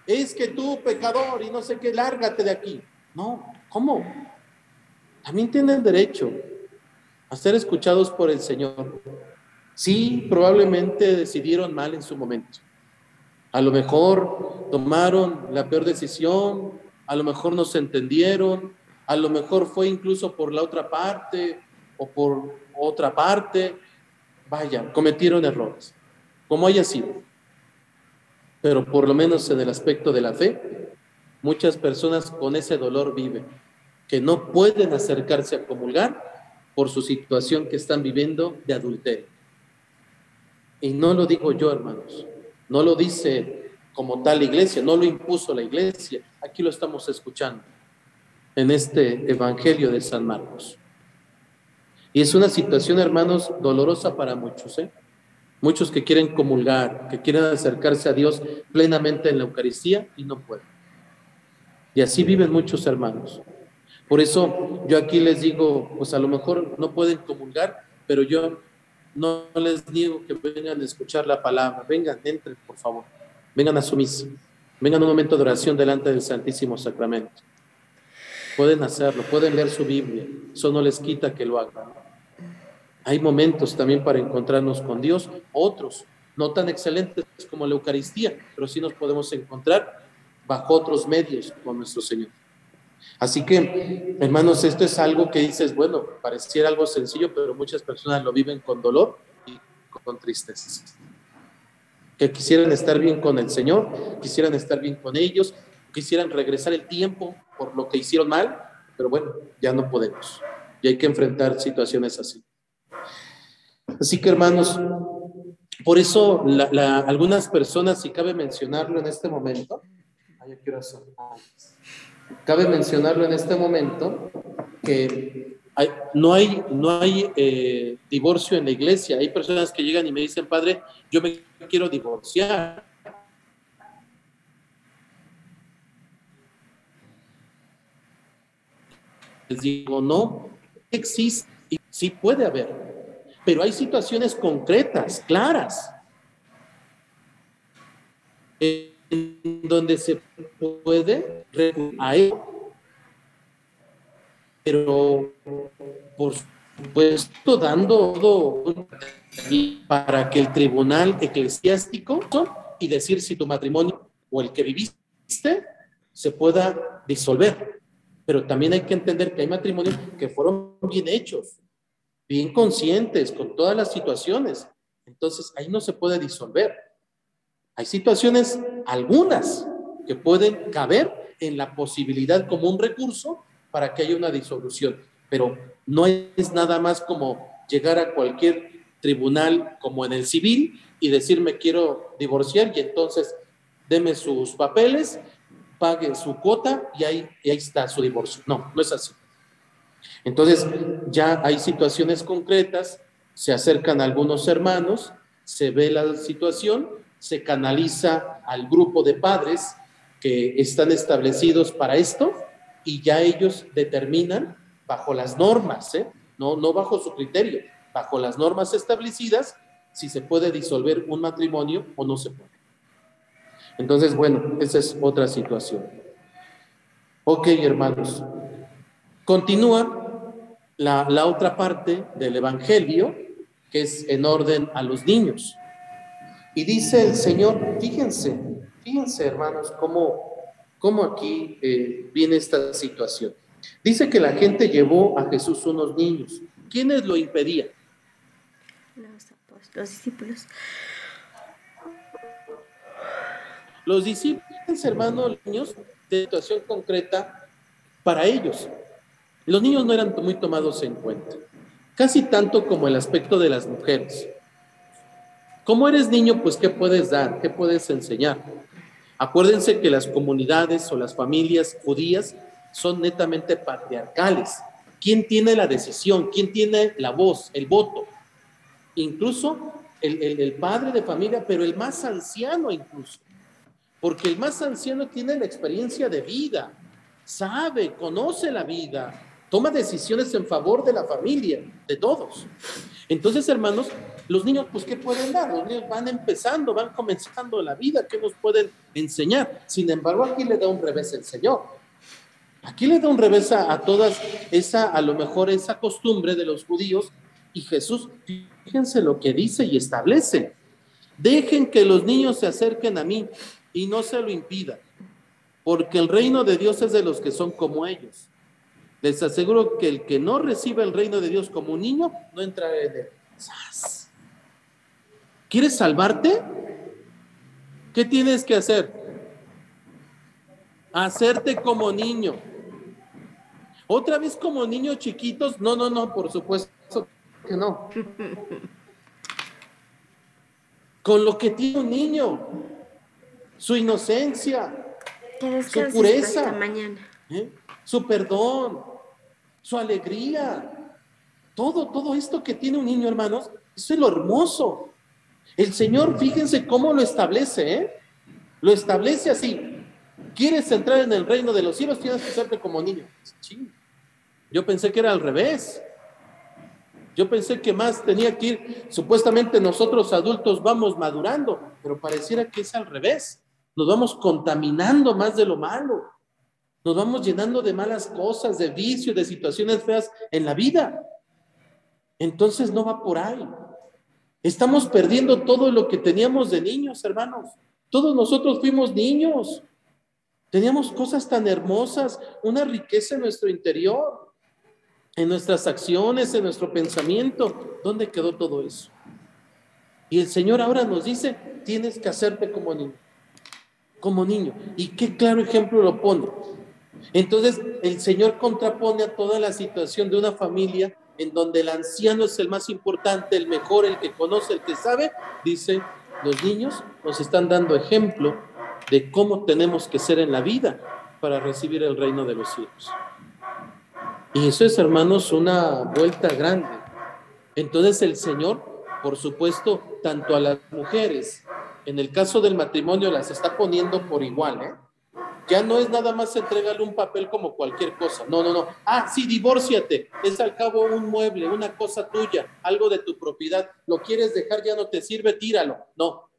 Es que tú, pecador, y no sé qué, lárgate de aquí. No, ¿cómo? También tienen derecho a ser escuchados por el Señor. Sí, probablemente decidieron mal en su momento. A lo mejor tomaron la peor decisión, a lo mejor no se entendieron, a lo mejor fue incluso por la otra parte o por otra parte. Vaya, cometieron errores, como haya sido. Pero por lo menos en el aspecto de la fe, muchas personas con ese dolor viven, que no pueden acercarse a comulgar por su situación que están viviendo de adulterio. Y no lo digo yo, hermanos, no lo dice como tal iglesia, no lo impuso la iglesia, aquí lo estamos escuchando en este Evangelio de San Marcos. Y es una situación, hermanos, dolorosa para muchos, ¿eh? Muchos que quieren comulgar, que quieren acercarse a Dios plenamente en la Eucaristía y no pueden. Y así viven muchos hermanos. Por eso yo aquí les digo, pues a lo mejor no pueden comulgar, pero yo no les digo que vengan a escuchar la palabra. Vengan, entren, por favor. Vengan a su misa. Vengan un momento de oración delante del Santísimo Sacramento. Pueden hacerlo, pueden leer su Biblia. Eso no les quita que lo hagan. Hay momentos también para encontrarnos con Dios, otros no tan excelentes como la Eucaristía, pero sí nos podemos encontrar bajo otros medios con nuestro Señor. Así que, hermanos, esto es algo que dices, bueno, pareciera algo sencillo, pero muchas personas lo viven con dolor y con tristeza. Que quisieran estar bien con el Señor, quisieran estar bien con ellos, quisieran regresar el tiempo por lo que hicieron mal, pero bueno, ya no podemos. Y hay que enfrentar situaciones así. Así que hermanos, por eso algunas personas, si cabe mencionarlo en este momento, cabe mencionarlo en este momento, que no hay, no hay eh, divorcio en la iglesia. Hay personas que llegan y me dicen, padre, yo me quiero divorciar. Les digo, no, existe, y sí puede haber, pero hay situaciones concretas, claras, en donde se puede recurrir. Pero, por supuesto, dando todo para que el tribunal eclesiástico y decir si tu matrimonio o el que viviste se pueda disolver. Pero también hay que entender que hay matrimonios que fueron bien hechos, bien conscientes con todas las situaciones. Entonces ahí no se puede disolver. Hay situaciones, algunas, que pueden caber en la posibilidad como un recurso para que haya una disolución, pero no es nada más como llegar a cualquier tribunal como en el civil y decir me quiero divorciar y entonces deme sus papeles, pague su cuota y ahí, y ahí está su divorcio. No, no es así. Entonces, ya hay situaciones concretas, se acercan algunos hermanos, se ve la situación, se canaliza al grupo de padres que están establecidos para esto y ya ellos determinan bajo las normas, ¿eh? no, no bajo su criterio, bajo las normas establecidas, si se puede disolver un matrimonio o no se puede. Entonces, bueno, esa es otra situación. Ok, hermanos, Continúa la, otra parte del Evangelio que es en orden a los niños. Y dice el Señor, fíjense, fíjense hermanos, cómo, cómo aquí eh, viene esta situación. Dice que la gente llevó a Jesús unos niños. ¿Quiénes lo impedían? Los, los discípulos. Los discípulos, hermanos, niños, de situación concreta para ellos. Los niños no eran muy tomados en cuenta, casi tanto como el aspecto de las mujeres. Como eres niño, pues ¿qué puedes dar? ¿Qué puedes enseñar? Acuérdense que las comunidades o las familias judías son netamente patriarcales. ¿Quién tiene la decisión? ¿Quién tiene la voz, el voto? Incluso el, el padre de familia, pero el más anciano incluso. Porque el más anciano tiene la experiencia de vida, sabe, conoce la vida, toma decisiones en favor de la familia, de todos. Entonces, hermanos, los niños, pues, ¿qué pueden dar? Los niños van empezando, van comenzando la vida, ¿qué nos pueden enseñar? Sin embargo, aquí le da un revés el Señor. Aquí le da un revés a, todas esa, a lo mejor esa costumbre de los judíos y Jesús, fíjense lo que dice y establece. Dejen que los niños se acerquen a mí y no se lo impidan, porque el reino de Dios es de los que son como ellos. Les aseguro que el que no recibe el reino de Dios como un niño, no entrará en él. ¿Quieres salvarte? ¿Qué tienes que hacer? Hacerte como niño. Otra vez como niños chiquitos. No, no, no, por supuesto que no. Con lo que tiene un niño, su inocencia, su pureza, mañana. ¿eh? su perdón, su alegría, todo, todo esto que tiene un niño, hermanos, es lo hermoso. El Señor, fíjense cómo lo establece, ¿eh? Lo establece así. ¿Quieres entrar en el reino de los cielos? Tienes que serte como niño. Yo pensé que era al revés. Yo pensé que más tenía que ir, supuestamente nosotros adultos vamos madurando, pero pareciera que es al revés. Nos vamos contaminando más de lo malo. Nos vamos llenando de malas cosas, de vicios, de situaciones feas en la vida. Entonces no va por ahí. Estamos perdiendo todo lo que teníamos de niños, hermanos. Todos nosotros fuimos niños. Teníamos cosas tan hermosas, una riqueza en nuestro interior, en nuestras acciones, en nuestro pensamiento. ¿Dónde quedó todo eso? Y el Señor ahora nos dice, tienes que hacerte como niño. Como niño. Y qué claro ejemplo lo pone. Entonces, el Señor contrapone a toda la situación de una familia en donde el anciano es el más importante, el mejor, el que conoce, el que sabe. Dice, los niños nos están dando ejemplo de cómo tenemos que ser en la vida para recibir el reino de los cielos. Y eso es, hermanos, una vuelta grande. Entonces el Señor, por supuesto, tanto a las mujeres, en el caso del matrimonio, las está poniendo por igual, ¿eh? Ya no es nada más entregarle un papel como cualquier cosa. No, no, no. Ah, sí, divórciate. Es al cabo un mueble, una cosa tuya, algo de tu propiedad. Lo quieres dejar, ya no te sirve, tíralo. No.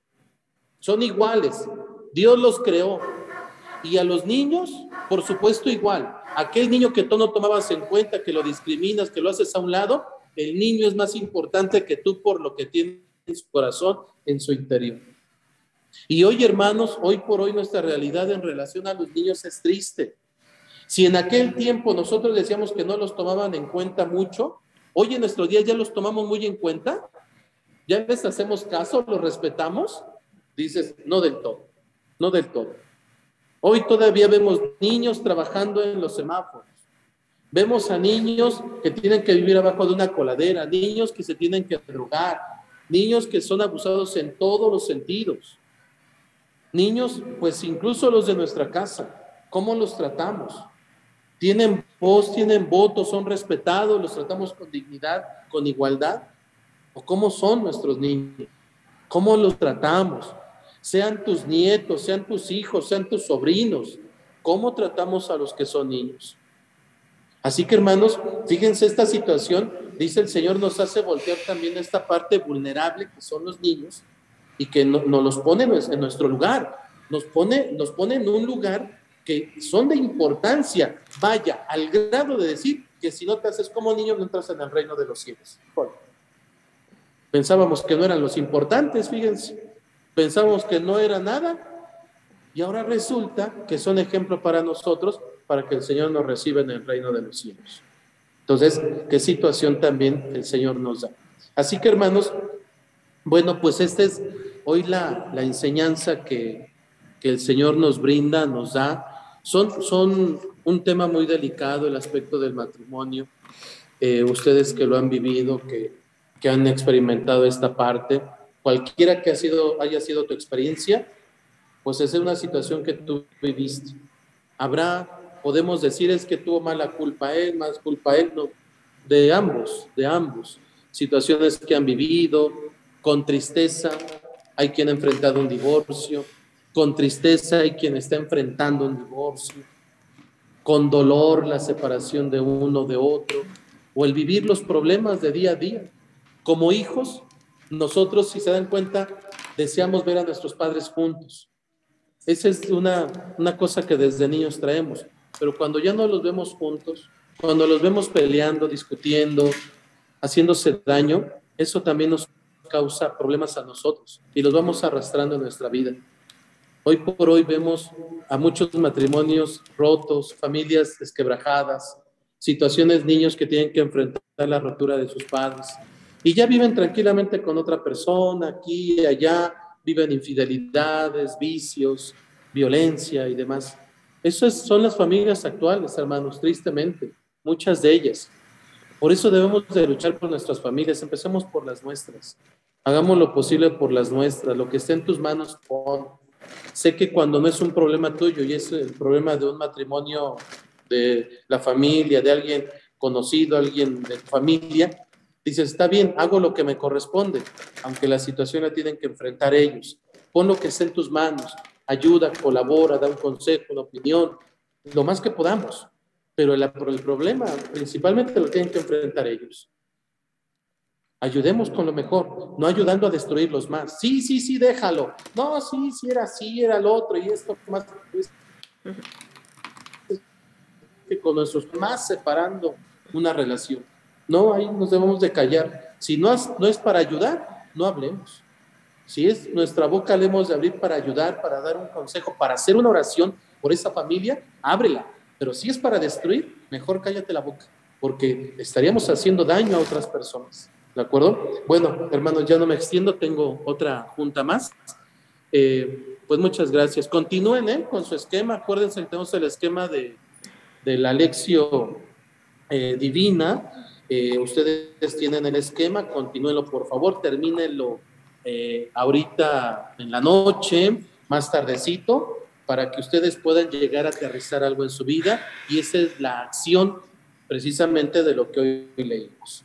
Son iguales. Dios los creó. Y a los niños, por supuesto, igual. Aquel niño que tú no tomabas en cuenta, que lo discriminas, que lo haces a un lado, el niño es más importante que tú por lo que tiene en su corazón, en su interior. Y hoy, hermanos, hoy por hoy nuestra realidad en relación a los niños es triste. Si en aquel tiempo nosotros decíamos que no los tomaban en cuenta mucho, hoy en nuestro día ya los tomamos muy en cuenta, ya les hacemos caso, los respetamos, dices, no del todo, no del todo. Hoy todavía vemos niños trabajando en los semáforos. Vemos a niños que tienen que vivir abajo de una coladera, niños que se tienen que drogar, niños que son abusados en todos los sentidos. Niños, pues incluso los de nuestra casa, ¿cómo los tratamos? ¿Tienen voz, tienen voto, son respetados, los tratamos con dignidad, con igualdad? ¿O cómo son nuestros niños? ¿Cómo los tratamos? Sean tus nietos, sean tus hijos, sean tus sobrinos. ¿Cómo tratamos a los que son niños? Así que hermanos, fíjense esta situación, dice el Señor, nos hace voltear también esta parte vulnerable que son los niños y que nos los pone en nuestro lugar, nos pone, nos pone en un lugar que son de importancia, vaya, al grado de decir que si no te haces como niño no entras en el reino de los cielos. Pensábamos que no eran los importantes, fíjense. Pensábamos que no era nada y ahora resulta que son ejemplo para nosotros para que el Señor nos reciba en el reino de los cielos. Entonces, qué situación también el Señor nos da. Así que hermanos, bueno, pues esta es hoy la, la enseñanza que, que, el Señor nos brinda, nos da. Son, son un tema muy delicado, el aspecto del matrimonio. Eh, ustedes que lo han vivido, que, que han experimentado esta parte, cualquiera que ha sido, haya sido tu experiencia, pues esa es una situación que tú viviste. Habrá, podemos decir, es que tuvo mala culpa él, más culpa él, no, de ambos, de ambos. Situaciones que han vivido, con tristeza, hay quien ha enfrentado un divorcio, con tristeza hay quien está enfrentando un divorcio, con dolor la separación de uno de otro, o el vivir los problemas de día a día. Como hijos, nosotros, si se dan cuenta, deseamos ver a nuestros padres juntos. Esa es una, una cosa que desde niños traemos, pero cuando ya no los vemos juntos, cuando los vemos peleando, discutiendo, haciéndose daño, eso también nos causa problemas a nosotros y los vamos arrastrando en nuestra vida. Hoy por hoy vemos a muchos matrimonios rotos, familias desquebrajadas, situaciones, niños que tienen que enfrentar la rotura de sus padres, y ya viven tranquilamente con otra persona, aquí y allá, viven infidelidades, vicios, violencia y demás. Esas son las familias actuales, hermanos, tristemente, muchas de ellas. Por eso debemos de luchar por nuestras familias, empecemos por las nuestras. Hagamos lo posible por las nuestras, lo que esté en tus manos. Sé que cuando no es un problema tuyo y es el problema de un matrimonio, de la familia, de alguien conocido, alguien de tu familia, Dices, está bien, hago lo que me corresponde, aunque la situación la tienen que enfrentar ellos. Pon lo que esté en tus manos, ayuda, colabora, da un consejo, una opinión, lo más que podamos. Pero el problema principalmente lo tienen que enfrentar ellos. Ayudemos con lo mejor, no ayudando a destruirlos más. Sí, sí, sí, déjalo. No, sí, sí, era así, era el otro y esto más. Que con nuestros más separando una relación. No, ahí nos debemos de callar. Si no es, no es para ayudar, no hablemos. Si es nuestra boca, le hemos de abrir para ayudar, para dar un consejo, para hacer una oración por esa familia, ábrela. Pero si es para destruir, mejor cállate la boca, porque estaríamos haciendo daño a otras personas. ¿De acuerdo? Bueno, hermanos, ya no me extiendo, tengo otra junta más. Eh, pues muchas gracias. Continúen ¿eh? con su esquema. Acuérdense que tenemos el esquema de, de la lección eh, divina eh, ustedes tienen el esquema, continúenlo por favor, termínenlo ahorita en la noche, más tardecito, para que ustedes puedan llegar a aterrizar algo en su vida y esa es la acción precisamente de lo que hoy leímos.